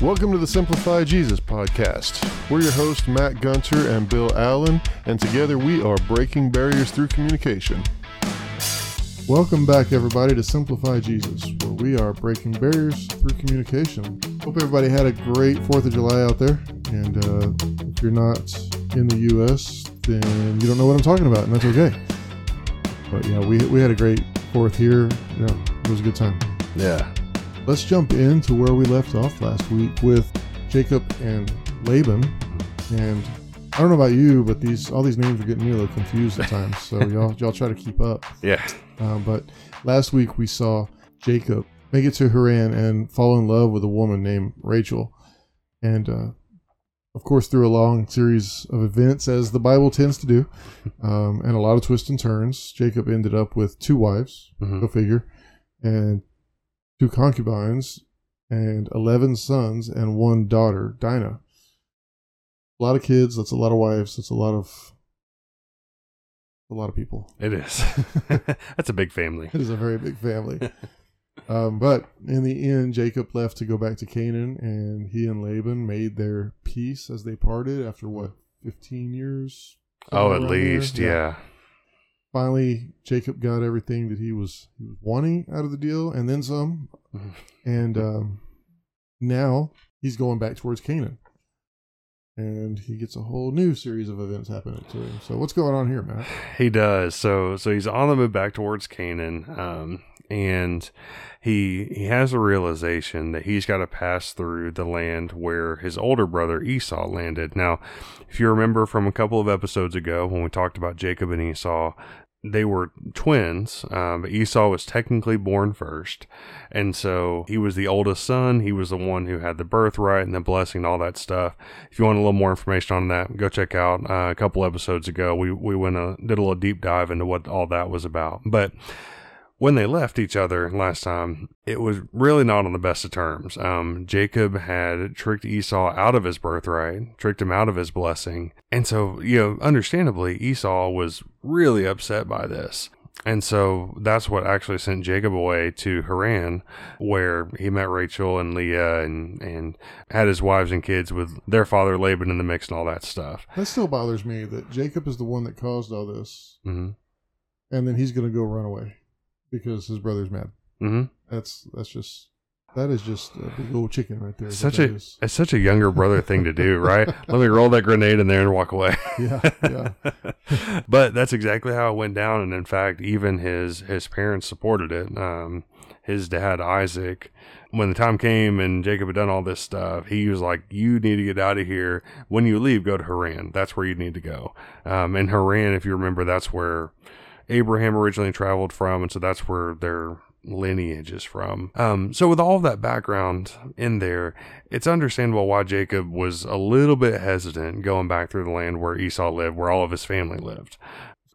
Welcome to the Simplify Jesus podcast. We're your hosts, Matt Gunter and Bill Allen, and together we are breaking barriers through communication. Welcome back, everybody, to Simplify Jesus, where we are breaking barriers through communication. Hope everybody had a great 4th of July out there. And uh, if you're not in the U.S., then you don't know what I'm talking about, and that's okay. But yeah, we, we had a great 4th here. Yeah, it was a good time. Yeah. Let's jump into where we left off last week with Jacob and Laban. And I don't know about you, but these all these names are getting me a little confused at times. So y'all y'all try to keep up. Yeah. Uh, but last week we saw Jacob make it to Haran and fall in love with a woman named Rachel. And uh, of course, through a long series of events, as the Bible tends to do, um, and a lot of twists and turns, Jacob ended up with two wives, Mhm. go figure, and two concubines, and 11 sons and one daughter, Dinah. A lot of kids, that's a lot of wives, that's a lot of. A lot of people. It is. That's a big family. It is a very big family. um, but in the end, Jacob left to go back to Canaan, and he and Laban made their peace as they parted after what, 15 years? Oh, at there? least, yeah. Finally, Jacob got everything that he was, he was wanting out of the deal, and then some. And um, now he's going back towards Canaan. And he gets a whole new series of events happening to him. So, what's going on here, Matt? He does. So so he's on the move back towards Canaan. Um and he he has a realization that he's got to pass through the land where his older brother Esau landed. Now, if you remember from a couple of episodes ago when we talked about Jacob and Esau, they were twins. Um, but Esau was technically born first, and so he was the oldest son. He was the one who had the birthright and the blessing and all that stuff. If you want a little more information on that, go check out uh, a couple episodes ago. We we went a did a little deep dive into what all that was about. But when they left each other last time, it was really not on the best of terms. Um, Jacob had tricked Esau out of his birthright, tricked him out of his blessing. And so, you know, understandably, Esau was really upset by this. And so that's what actually sent Jacob away to Haran, where he met Rachel and Leah and, and had his wives and kids with their father Laban in the mix and all that stuff. That still bothers me that Jacob is the one that caused all this. hmm and then he's gonna go run away because his brother's mad. hmm That's that's just that is just a big old chicken right there. Such a is. it's such a younger brother thing to do, right? Let me roll that grenade in there and walk away. yeah yeah but that's exactly how it went down, and in fact, even his his parents supported it. Um, his dad Isaac, when the time came and Jacob had done all this stuff, he was like, "You need to get out of here. When you leave, go to Haran. That's where you need to go." Um, and Haran, if you remember, that's where Abraham originally traveled from, and so that's where their lineage is from. Um, so with all that background in there, it's understandable why Jacob was a little bit hesitant going back through the land where Esau lived, where all of his family lived.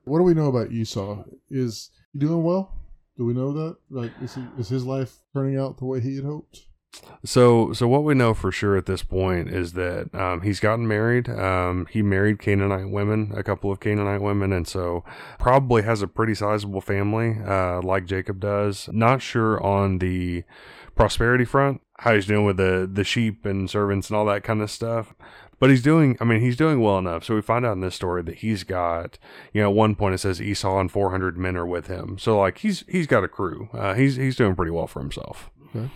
What do we know about Esau? Is he doing well? Do we know that? Like, is he is his life turning out the way he had hoped? So, so what we know for sure at this point is that um, he's gotten married. Um, he married Canaanite women, a couple of Canaanite women, and so probably has a pretty sizable family, uh, like Jacob does. Not sure on the prosperity front, how he's doing with the the sheep and servants and all that kind of stuff. But he's doing, I mean, he's doing well enough. So we find out in this story that he's got, you know, at one point it says Esau and 400 men are with him. So like he's he's got a crew. Uh, he's he's doing pretty well for himself Okay.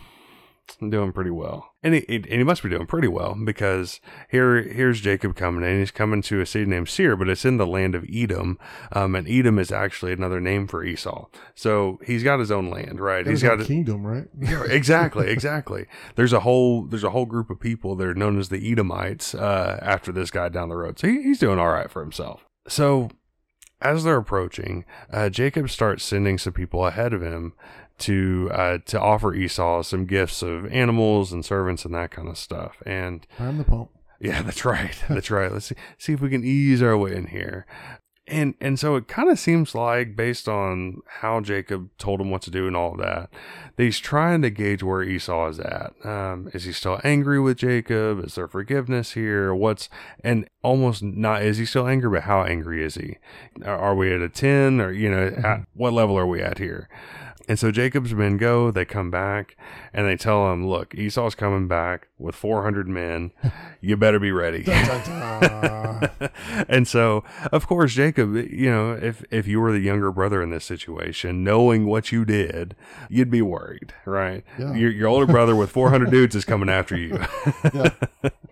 Doing pretty well, and he, and he must be doing pretty well because here here's Jacob coming in. He's coming to a city named Seir, but it's in the land of Edom, um, and Edom is actually another name for Esau. So he's got his own land, right? That he's got a kingdom, right? yeah, exactly, exactly. There's a whole there's a whole group of people that are known as the Edomites uh, after this guy down the road. So he, he's doing all right for himself. So as they're approaching, uh, Jacob starts sending some people ahead of him to uh, to offer Esau some gifts of animals and servants and that kind of stuff. And Prime the pump. yeah, that's right. That's right. Let's see, see if we can ease our way in here. And and so it kind of seems like, based on how Jacob told him what to do and all of that, that he's trying to gauge where Esau is at. Um, is he still angry with Jacob? Is there forgiveness here? What's and almost not? Is he still angry? But how angry is he? Are, are we at a ten or you know, at what level are we at here? And so Jacob's men go, they come back, and they tell him, Look, Esau's coming back with 400 men. You better be ready. Dun, dun, dun. and so, of course, Jacob, you know, if, if you were the younger brother in this situation, knowing what you did, you'd be worried, right? Yeah. Your, your older brother with 400 dudes is coming after you. yeah,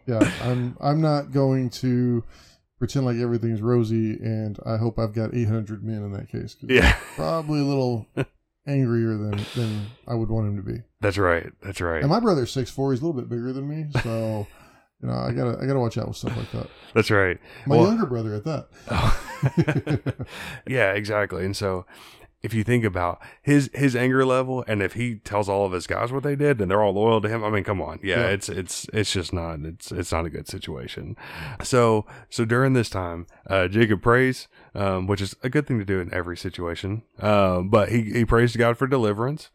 yeah. I'm I'm not going to pretend like everything's rosy, and I hope I've got 800 men in that case yeah, probably a little angrier than than I would want him to be. that's right. That's right. And my brother's six four. He's a little bit bigger than me, so you know I gotta I gotta watch out with stuff like that. That's right. My Well- younger brother at that. yeah, exactly. And so if you think about his his anger level and if he tells all of his guys what they did and they're all loyal to him, I mean, come on. Yeah, Yeah. it's it's it's just not it's it's not a good situation. So so during this time, uh Jacob prays, um, which is a good thing to do in every situation. Um, but he, he prays to God for deliverance.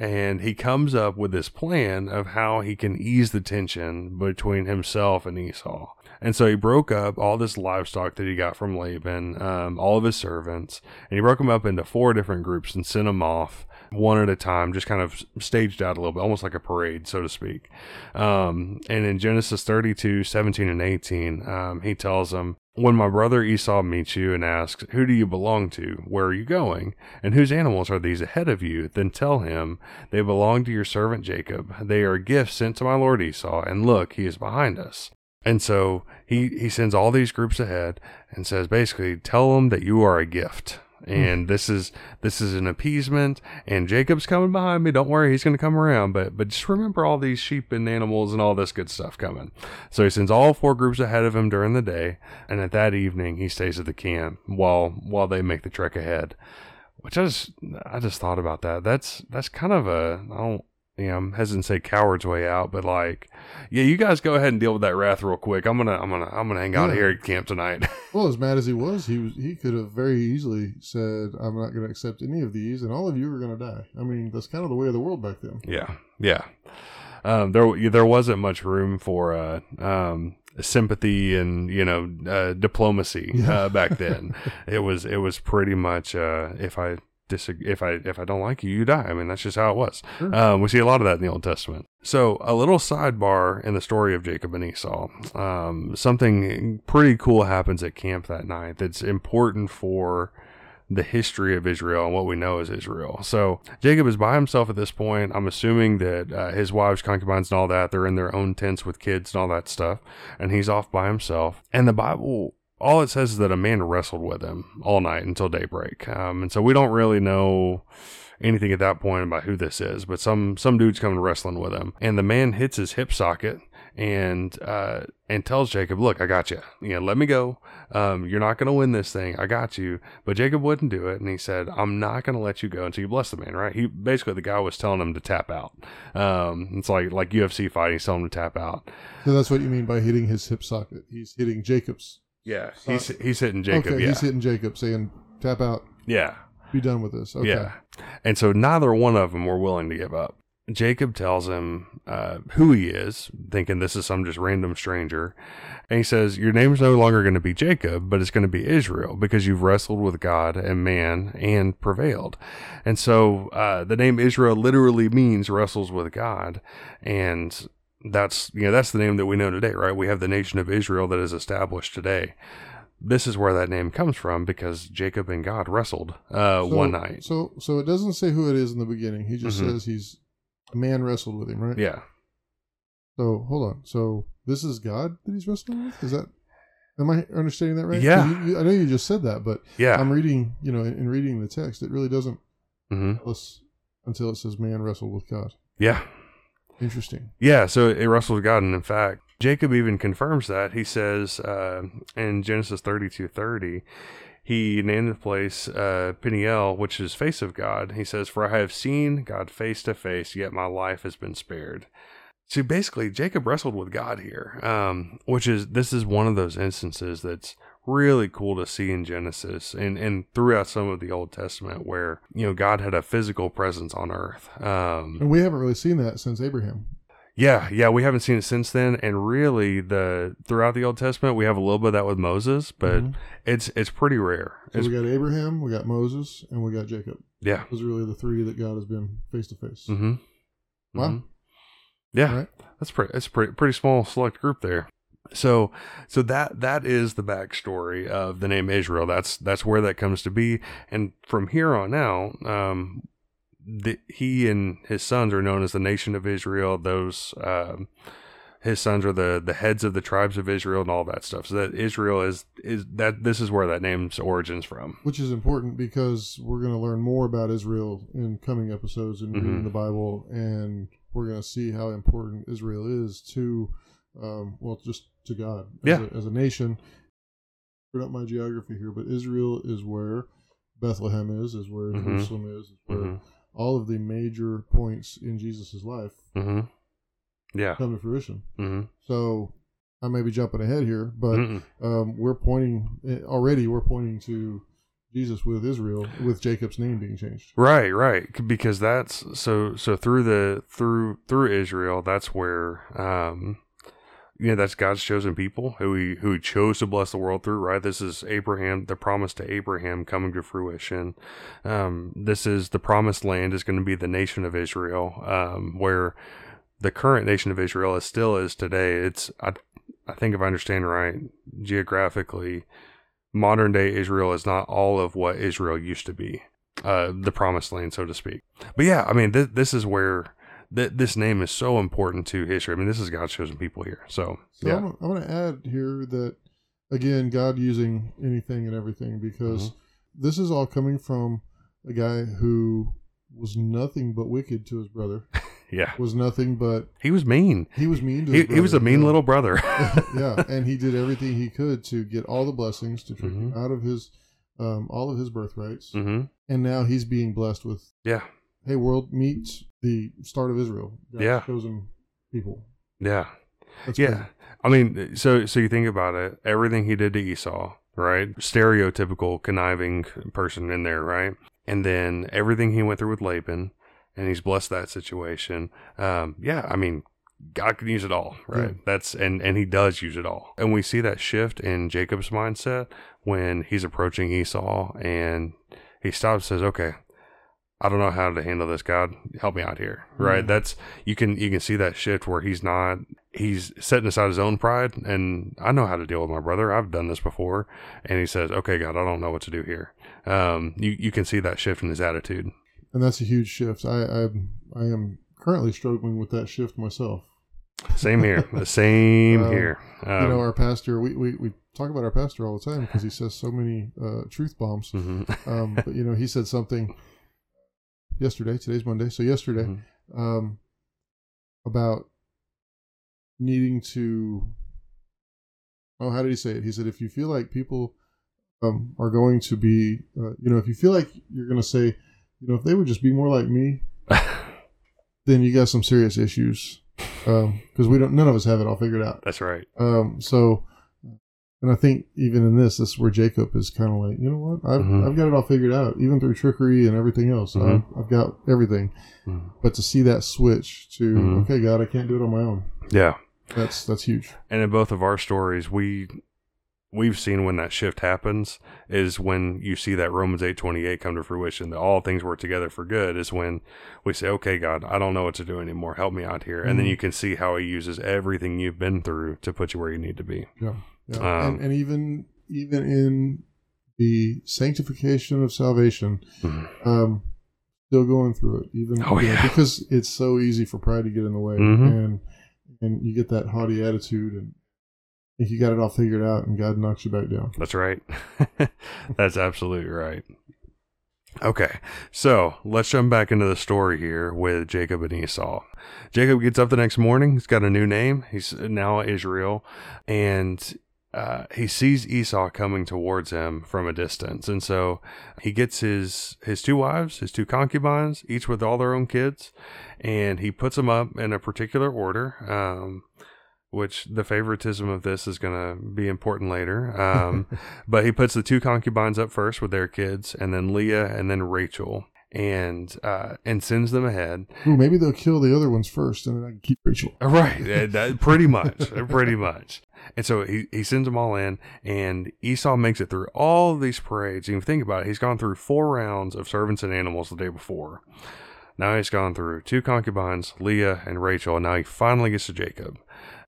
And he comes up with this plan of how he can ease the tension between himself and Esau. And so he broke up all this livestock that he got from Laban, um, all of his servants, and he broke them up into four different groups and sent them off one at a time, just kind of staged out a little bit, almost like a parade, so to speak. Um, and in Genesis 32, 17, and 18, um, he tells them, when my brother Esau meets you and asks, Who do you belong to? Where are you going? And whose animals are these ahead of you? Then tell him, They belong to your servant Jacob. They are gifts sent to my lord Esau, and look, he is behind us. And so he, he sends all these groups ahead and says, basically, tell them that you are a gift. Hmm. And this is this is an appeasement, and Jacob's coming behind me. Don't worry, he's going to come around. But but just remember all these sheep and animals and all this good stuff coming. So he sends all four groups ahead of him during the day, and at that evening he stays at the camp while while they make the trek ahead. Which I just I just thought about that. That's that's kind of a I don't you know I'm hesitant to say coward's way out, but like yeah, you guys go ahead and deal with that wrath real quick. I'm gonna I'm gonna I'm gonna hang out Yeah. here at camp tonight. Well, as mad as he was, he was he could have very easily said, "I'm not going to accept any of these, and all of you are going to die." I mean, that's kind of the way of the world back then. Yeah, yeah. Um, there there wasn't much room for uh, um, sympathy and you know uh, diplomacy uh, back then. it was it was pretty much uh, if I disagree if I if I don't like you, you die. I mean that's just how it was. Sure. Um, we see a lot of that in the Old Testament. So a little sidebar in the story of Jacob and Esau. Um, something pretty cool happens at camp that night that's important for the history of Israel and what we know as Israel. So Jacob is by himself at this point. I'm assuming that uh, his wives, concubines, and all that, they're in their own tents with kids and all that stuff. And he's off by himself. And the Bible, all it says is that a man wrestled with him all night until daybreak. Um, and so we don't really know anything at that point about who this is, but some some dude's coming wrestling with him, and the man hits his hip socket and uh, and tells Jacob, "Look, I got you. You know, let me go. Um, you're not going to win this thing. I got you." But Jacob wouldn't do it, and he said, "I'm not going to let you go until you bless the man." Right? He basically the guy was telling him to tap out. Um, it's like like UFC fighting, he's telling him to tap out. So that's what you mean by hitting his hip socket. He's hitting Jacob's. Yeah, he's he's hitting Jacob. okay, yeah, he's hitting Jacob, saying, "Tap out, yeah. be done with this." Okay. Yeah. And so neither one of them were willing to give up. Jacob tells him uh, who he is, thinking this is some just random stranger. And he says, Your name's no longer going to be Jacob, but it's going to be Israel because you've wrestled with God and man and prevailed. And so uh, the name Israel literally means wrestles with God. And that's you know that's the name that we know today right we have the nation of israel that is established today this is where that name comes from because jacob and god wrestled uh, So- one night So, so it doesn't say who it is in the beginning. He just Mhm. says he's a man wrestled with him, right? yeah So hold on. So this is God that he's wrestling with. Is that? Am I understanding that right? Yeah. you- I know you just said that, but yeah I'm reading. You know, in, in reading the text, it really doesn't hmm tell us until it says man wrestled with God. yeah Interesting. Yeah, so it wrestled with God, and in fact, Jacob even confirms that. He says uh, in Genesis thirty-two thirty, he named the place uh, Peniel, which is face of God. He says, "For I have seen God face to face, yet my life has been spared." So basically, Jacob wrestled with God here, um, which is this is one of those instances that's really cool to see in Genesis and, and throughout some of the Old Testament where, you know, God had a physical presence on earth. Um, And we haven't really seen that since Abraham. yeah, yeah, we haven't seen it since then, and really, the throughout the Old Testament, we have a little bit of that with Moses, but Mhm. it's it's pretty rare. So It's, we got Abraham, we got Moses, and we got Jacob. Yeah. Those are really the three that God has been face to face. Mm-hmm. Wow. Mhm. Yeah. Right? That's pretty. That's a pretty pretty small select group there. So so that that is the backstory of the name Israel. That's that's where that comes to be. And from here on out, um, the, he and his sons are known as the nation of Israel. Those um, his sons are the the heads of the tribes of Israel and all that stuff. So that Israel is is that this is where that name's origins from. Which is important because we're going to learn more about Israel in coming episodes and reading Mhm. the Bible, and we're going to see how important Israel is to, um, well, just to God as, Yeah. a, as a nation. Up my geography here, but Israel is where Bethlehem is, is where Mhm. Jerusalem is, is where hmm all of the major points in Jesus' life hmm Yeah. come to fruition. hmm So I may be jumping ahead here, but um, we're pointing eh, already. We're pointing to Jesus with Israel, with Jacob's name being changed. Right, right. Because that's so so through the through through Israel, that's where um you know that's God's chosen people who he who he chose to bless the world through, right? This is Abraham, the promise to Abraham coming to fruition. Um this is the promised land is going to be the nation of Israel, um where the current nation of Israel is still is today. It's I I think if I understand right, geographically, modern day Israel is not all of what Israel used to be uh, the promised land, so to speak. But yeah, I mean, th- this is where th- this name is so important to history. I mean, this is God's chosen people here. So, So yeah. I'm, I'm going to add here that again, God using anything and everything because Mm-hmm. this is all coming from a guy who was nothing but wicked to his brother. yeah. Was nothing but He was mean. he was mean to He, his he was a mean yeah. little brother. yeah, and he did everything he could to get all the blessings to trick him Mhm. out of his um, all of his birthrights, hmm and now he's being blessed with Yeah. Hey world meet the start of Israel, God's Yeah. chosen people. Yeah. That's Yeah. crazy. I mean, so so you think about it, everything he did to Esau, right? Stereotypical conniving person in there, right? And then everything he went through with Laban, and he's blessed that situation. Um, yeah, I mean, God can use it all, right? Yeah. That's and and he does use it all. And we see that shift in Jacob's mindset when he's approaching Esau and he stops and says, "Okay, I don't know how to handle this. God, help me out here." Right? Mhm. That's you can you can see that shift where he's not he's setting aside his own pride and I know how to deal with my brother. I've done this before. And he says, "Okay, God, I don't know what to do here." Um, you you can see that shift in his attitude. and that's a huge shift. I I, I am currently struggling with that shift myself. Same here. The same Um, here. Um, you know, our pastor, we, we, we talk about our pastor all the time because he says so many uh, truth bombs. mhm. Um, but you know, he said something yesterday. Today's Monday, so yesterday Mhm. um, about needing to. Oh, how did he say it? He said, if you feel like people um, are going to be, uh, you know, if you feel like you're going to say, you know, if they would just be more like me, then you got some serious issues because we don't. None of us have it all figured out. That's right. Um, so, and I think even in this, this is where Jacob is kind of like, you know what, I've, Mhm. I've got it all figured out, even through trickery and everything else. Mhm. I've, I've got everything. Mhm. But to see that switch to, Mhm. okay, God, I can't do it on my own. Yeah. That's that's huge. And in both of our stories, we we've seen when that shift happens is when you see that Romans eight twenty eight come to fruition. That all things work together for good is when we say, "Okay, God, I don't know what to do anymore. Help me out here." And then Mhm. you can see how He uses everything you've been through to put you where you need to be. Yeah. Yeah. Um, and, and even even in the sanctification of salvation, Mhm. um, still going through it, even Oh, you know, because it's so easy for pride to get in the way, Mhm. and and you get that haughty attitude, and think you got it all figured out, and God knocks you back down. That's right. That's absolutely right. Okay, so let's jump back into the story here with Jacob and Esau. Jacob gets up the next morning. He's got a new name. He's now Israel, and uh, he sees Esau coming towards him from a distance, and so he gets his his two wives, his two concubines, each with all their own kids, and he puts them up in a particular order. Um, which the favoritism of this is going to be important later. Um, but he puts the two concubines up first with their kids, and then Leah, and then Rachel. and uh, and sends them ahead. Ooh, maybe they'll kill the other ones first, and then I can keep Rachel. Right, that, that- pretty much, pretty much. And so he, he sends them all in, and Esau makes it through all these parades. You think about it, he's gone through four rounds of servants and animals the day before. Now he's gone through two concubines, Leah and Rachel, and now he finally gets to Jacob.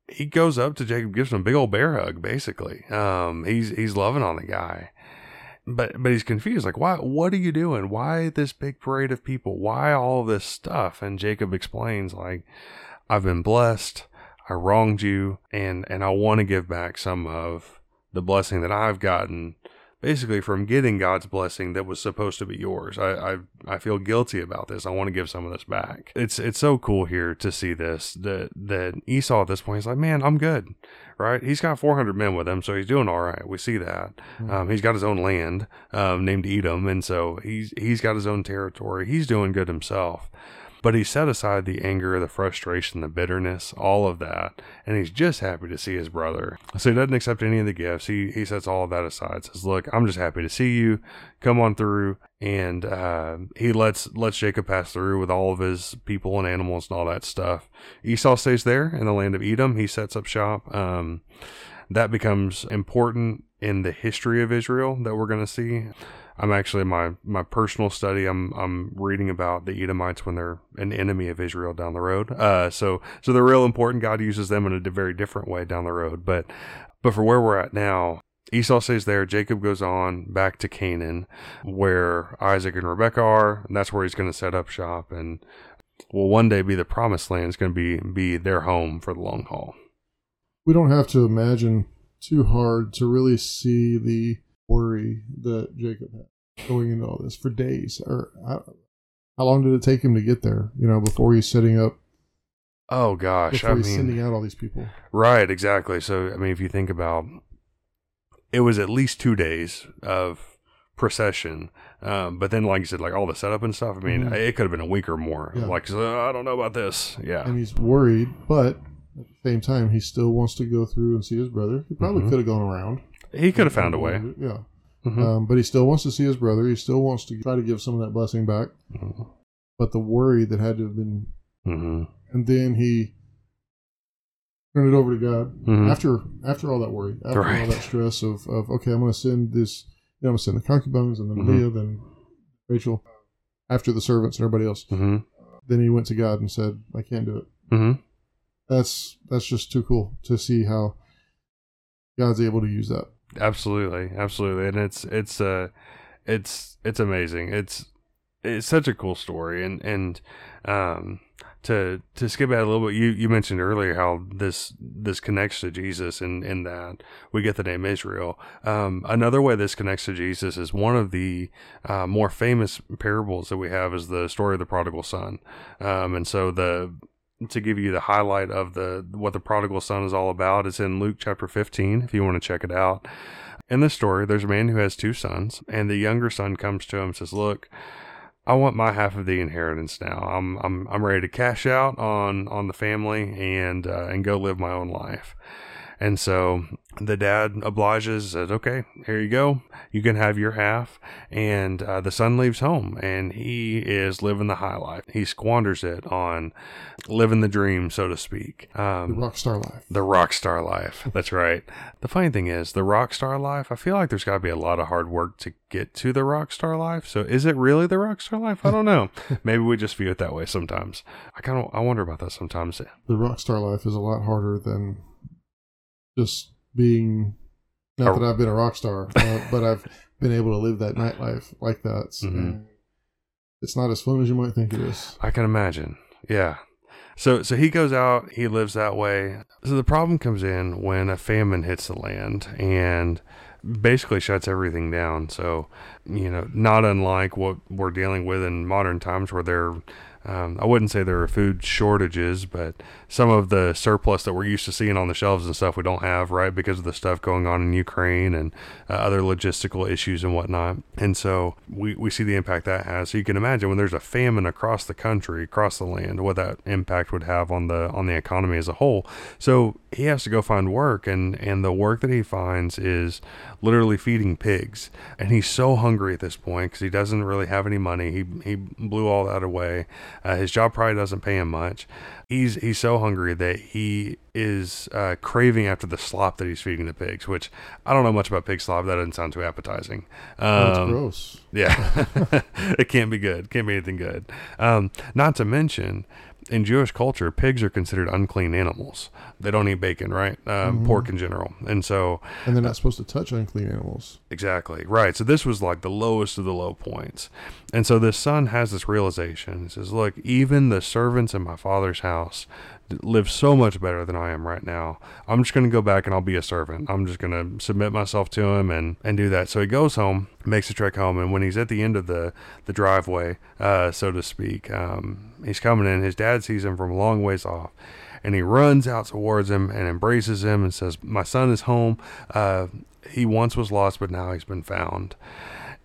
He goes up to Jacob, gives him a big old bear hug, basically. Um, he's he's loving on the guy but but he's confused like why what are you doing why this big parade of people why all this stuff and jacob explains like i've been blessed i wronged you and and i want to give back some of the blessing that i've gotten basically from getting god's blessing that was supposed to be yours i i, I feel guilty about this i want to give some of this back it's it's so cool here to see this that that esau at this point is like man i'm good right? He's got 400 men with him, so he's doing all right. We see that. Um, he's got his own land um, named Edom, and so he's he's got his own territory. He's doing good himself. But he set aside the anger, the frustration, the bitterness, all of that, and he's just happy to see his brother. So he doesn't accept any of the gifts. He he sets all of that aside. Says, "Look, I'm just happy to see you. Come on through." And uh, he lets lets Jacob pass through with all of his people and animals and all that stuff. Esau stays there in the land of Edom. He sets up shop. Um, that becomes important in the history of Israel that we're going to see. I'm actually my my personal study. I'm I'm reading about the Edomites when they're an enemy of Israel down the road. Uh, so so they're real important. God uses them in a very different way down the road. But but for where we're at now, Esau stays there. Jacob goes on back to Canaan, where Isaac and Rebekah are, and that's where he's going to set up shop and will one day be the promised land. It's going to be be their home for the long haul. We don't have to imagine too hard to really see the worry that Jacob had going into all this for days. Or how, how long did it take him to get there? You know, before he's setting up, Oh gosh, before I he's mean, sending out all these people. Right, exactly. So, I mean, if you think about it was at least two days of procession. Um, but then, like you said, like all the setup and stuff, I mean, Mhm. it could have been a week or more. Yeah. Like, I don't know about this. Yeah. and he's worried, but at the same time, he still wants to go through and see his brother. He probably Mhm. could have gone around. He could have found a way. Yeah. Mhm. Um, but he still wants to see his brother. He still wants to try to give some of that blessing back. Mhm. But the worry that had to have been, Mhm. and then he turned it over to God Mhm. after after all that worry, after all that stress of, of okay, I'm going to send this. You know, I'm going to send the concubines and then. Leah, then Rachel, after the servants and everybody else. Mhm. Then he went to God and said, I can't do it. That's that's just too cool to see how God's able to use that. Absolutely, absolutely, and it's it's uh it's it's amazing. It's it's such a cool story, and and um to to skip ahead a little bit, you you mentioned earlier how this this connects to Jesus, and in that we get the name Israel. Um, another way this connects to Jesus is one of the uh, more famous parables that we have is the story of the prodigal son, um, and so the to give you the highlight of the what the prodigal son is all about is in Luke chapter 15 if you want to check it out. In this story, there's a man who has two sons, and the younger son comes to him and says, "Look, I want my half of the inheritance now. I'm I'm I'm ready to cash out on on the family and uh, and go live my own life." And so the dad obliges, says, "Okay, here you go. You can have your half." And uh, the son leaves home, and he is living the high life. He squanders it on living the dream, so to speak. The Um, rock star life. the rock star life. That's right. The funny thing is, the rock star life, I feel like there's got to be a lot of hard work to get to the rock star life. So is it really the rock star life? I don't know. Maybe we just view it that way sometimes. I kind of I wonder about that sometimes. The rock star life is a lot harder than just being. Not that I've been a rock star, uh, but I've been able to live that nightlife like that. Mhm. It's not as fun as you might think it is. I can imagine. Yeah. So so he goes out, he lives that way. So the problem comes in when a famine hits the land and basically shuts everything down. So, you know, not unlike what we're dealing with in modern times where they're um, I wouldn't say there are food shortages, but some of the surplus that we're used to seeing on the shelves and stuff we don't have, right, because of the stuff going on in Ukraine and uh, other logistical issues and whatnot. And so we, we see the impact that has. So you can imagine when there's a famine across the country, across the land, what that impact would have on the on the economy as a whole. So he has to go find work, and and the work that he finds is literally feeding pigs. And he's so hungry at this point because he doesn't really have any money. He he blew all that away. Uh, his job probably doesn't pay him much. He's he's so hungry that he is uh, craving after the slop that he's feeding the pigs. Which I don't know much about pig slop. That doesn't sound too appetizing. Um, That's gross. Yeah, it can't be good. Can't be anything good. Um, not to mention in Jewish culture, pigs are considered unclean animals. They don't eat bacon, right? Um, mm-hmm. Pork in general, and so and they're not supposed to touch unclean animals. Exactly right. So this was like the lowest of the low points, and so this son has this realization. He says, "Look, even the servants in my father's house live so much better than I am right now. I'm just going to go back and I'll be a servant. I'm just going to submit myself to him and, and do that. So he goes home, makes a trek home, and when he's at the end of the, the driveway, uh, so to speak, um, he's coming in. His dad sees him from a long ways off. And he runs out towards him and embraces him and says, My son is home. Uh, he once was lost, but now he's been found.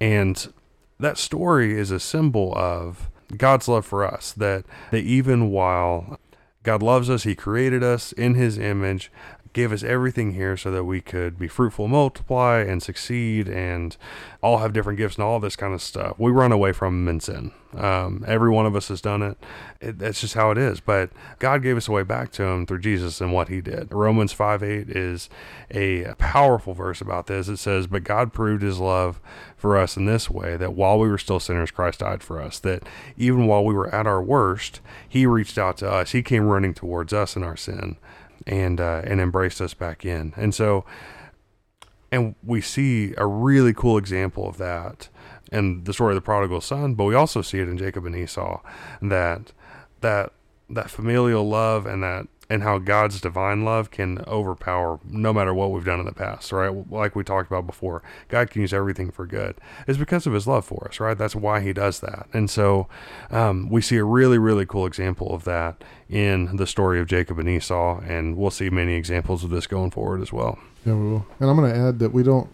And that story is a symbol of God's love for us that, that even while God loves us. He created us in His image, gave us everything here so that we could be fruitful, multiply, and succeed, and all have different gifts and all this kind of stuff. We run away from them in sin. Um, every one of us has done it. it. That's just how it is. But God gave us a way back to Him through Jesus and what He did. Romans 5 8 is a powerful verse about this. It says, But God proved His love for us in this way that while we were still sinners, Christ died for us. That even while we were at our worst, He reached out to us. He came running towards us in our sin and uh, and embraced us back in. And so, and we see a really cool example of that in the story of the prodigal son, but we also see it in Jacob and Esau that that that familial love and that and how God's divine love can overpower no matter what we've done in the past, right? Like we talked about before, God can use everything for good. It's because of His love for us, right? That's why He does that. And so um, we see a really, really cool example of that in the story of Jacob and Esau, and we'll see many examples of this going forward as well. Yeah, we will. And I'm going to add that we don't,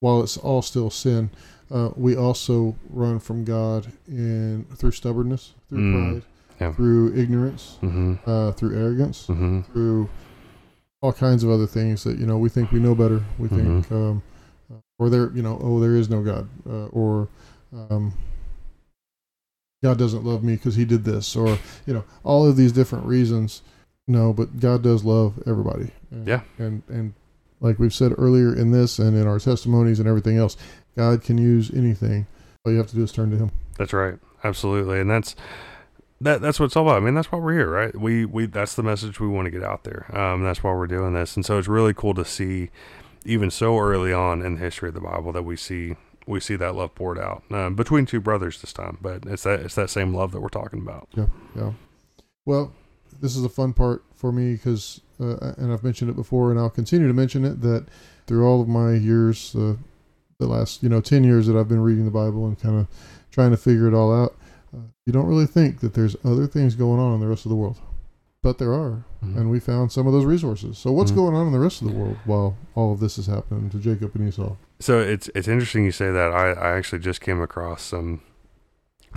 while it's all still sin, uh, we also run from God in through stubbornness, through mm. pride yeah. through ignorance, mm-hmm. uh, through arrogance, mm-hmm. through all kinds of other things that you know we think we know better. We mm-hmm. think, um, uh, or there, you know, oh, there is no God, uh, or um, God doesn't love me because He did this, or you know, all of these different reasons. No, but God does love everybody. And, yeah, and and like we've said earlier in this and in our testimonies and everything else, God can use anything. All you have to do is turn to Him. That's right, absolutely, and that's that that's what it's all about. I mean, that's why we're here, right? We we that's the message we want to get out there. Um, that's why we're doing this, and so it's really cool to see, even so early on in the history of the Bible, that we see we see that love poured out um, between two brothers this time. But it's that it's that same love that we're talking about. Yeah, yeah. Well, this is a fun part for me because, uh, and I've mentioned it before, and I'll continue to mention it that through all of my years, uh, the last you know ten years that I've been reading the Bible and kind of trying to figure it all out you don't really think that there's other things going on in the rest of the world. But there are, mm-hmm. and we found some of those resources. So what's mm-hmm. going on in the rest of the world while all of this is happening to Jacob and Esau? So it's it's interesting you say that. I, I actually just came across some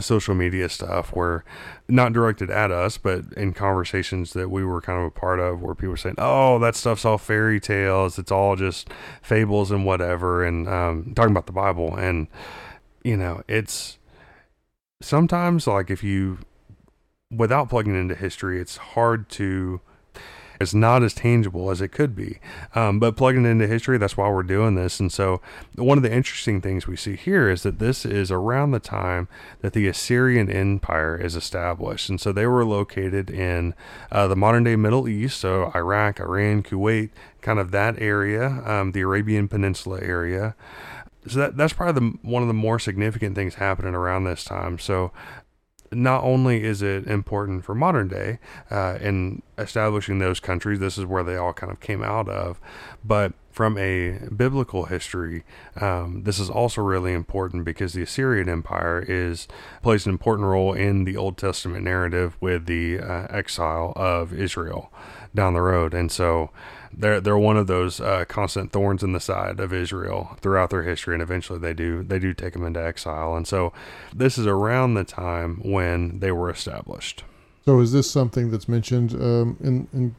social media stuff where not directed at us but in conversations that we were kind of a part of where people were saying oh that stuff's all fairy tales it's all just fables and whatever and um, talking about the bible and you know it's sometimes like if you without plugging into history it's hard to it's not as tangible as it could be. Um, but plugging into history that's why we're doing this. And so one of the interesting things we see here is that this is around the time that the assyrian empire is established. And so they were located in uh, the modern day middle east so iraq iran kuwait kind of that area um, the arabian peninsula area so that that's probably the one of the more significant things happening around this time. So not only is it important for modern day uh, in establishing those countries, this is where they all kind of came out of, but from a biblical history, um, this is also really important because the Assyrian Empire is plays an important role in the Old Testament narrative with the uh, exile of Israel down the road, and so they're they're one of those uh, constant thorns in the side of Israel throughout their history, and eventually they do they do take them into exile, and so this is around the time when they were established. So is this something that's mentioned um, in in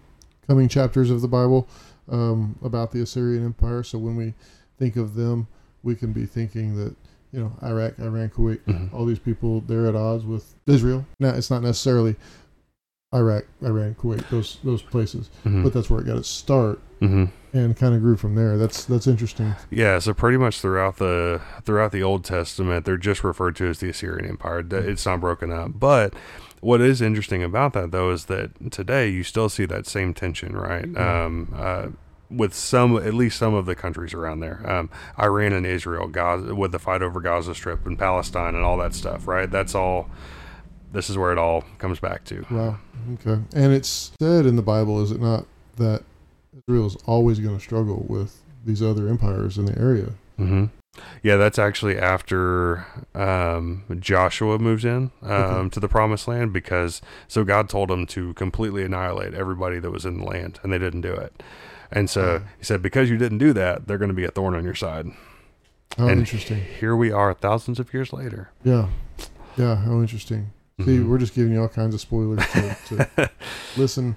coming chapters of the Bible? um, about the Assyrian Empire. So when we think of them, we can be thinking that you know Iraq, Iran, Kuwait, mm-hmm. all these people they're at odds with Israel. Now it's not necessarily Iraq, Iran, Kuwait, those those places, mm-hmm. but that's where it got its start. Mm-hmm. And kind of grew from there. That's that's interesting. Yeah, so pretty much throughout the throughout the Old Testament, they're just referred to as the Assyrian Empire. It's not broken up, but what is interesting about that, though, is that today you still see that same tension, right? Mm-hmm. Um, uh, with some, at least some of the countries around there, um, Iran and Israel, Gaza, with the fight over Gaza Strip and Palestine and all that stuff, right? That's all. This is where it all comes back to. Wow. Okay. And it's said in the Bible, is it not, that Israel is always going to struggle with these other empires in the area? Mm-hmm. Yeah, that's actually after um, Joshua moves in um, okay. to the promised land because so God told him to completely annihilate everybody that was in the land, and they didn't do it. And so he said, because you didn't do that, they're going to be a thorn on your side. Oh, and interesting. Here we are, thousands of years later. Yeah, yeah. How interesting. See, mm-hmm. we're just giving you all kinds of spoilers to, to listen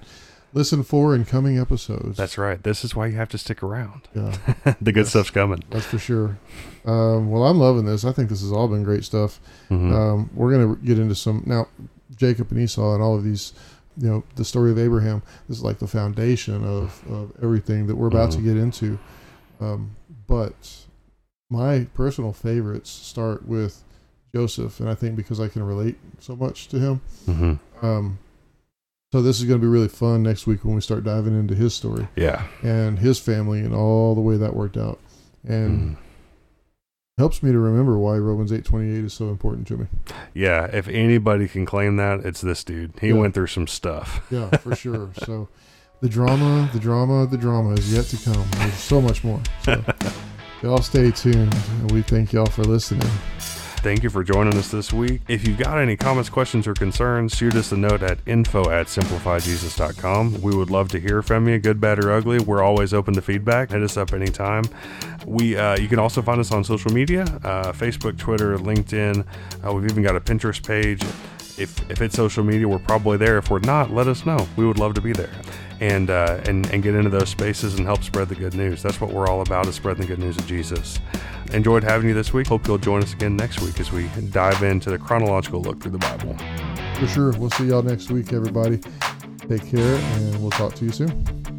listen for in coming episodes. That's right. This is why you have to stick around. Yeah, the good stuff's coming. That's for sure. Um, well, I'm loving this. I think this has all been great stuff. Mm-hmm. Um, we're gonna get into some now. Jacob and Esau and all of these, you know, the story of Abraham. This is like the foundation of, of everything that we're about mm-hmm. to get into. Um, but my personal favorites start with Joseph, and I think because I can relate so much to him. Mm-hmm. Um, so this is going to be really fun next week when we start diving into his story. Yeah. And his family and all the way that worked out. And mm. helps me to remember why Romans 8:28 is so important to me. Yeah, if anybody can claim that, it's this dude. He yeah. went through some stuff. yeah, for sure. So the drama, the drama, the drama is yet to come. There's so much more. So y'all stay tuned. And we thank y'all for listening. Thank you for joining us this week. If you've got any comments, questions, or concerns, shoot us a note at info at simplifyjesus.com. We would love to hear from you, good, bad, or ugly. We're always open to feedback. Hit us up anytime. We uh, You can also find us on social media uh, Facebook, Twitter, LinkedIn. Uh, we've even got a Pinterest page. If, if it's social media, we're probably there. If we're not, let us know. We would love to be there and, uh, and, and get into those spaces and help spread the good news. That's what we're all about is spreading the good news of Jesus. Enjoyed having you this week. Hope you'll join us again next week as we dive into the chronological look through the Bible. For sure. We'll see y'all next week, everybody. Take care, and we'll talk to you soon.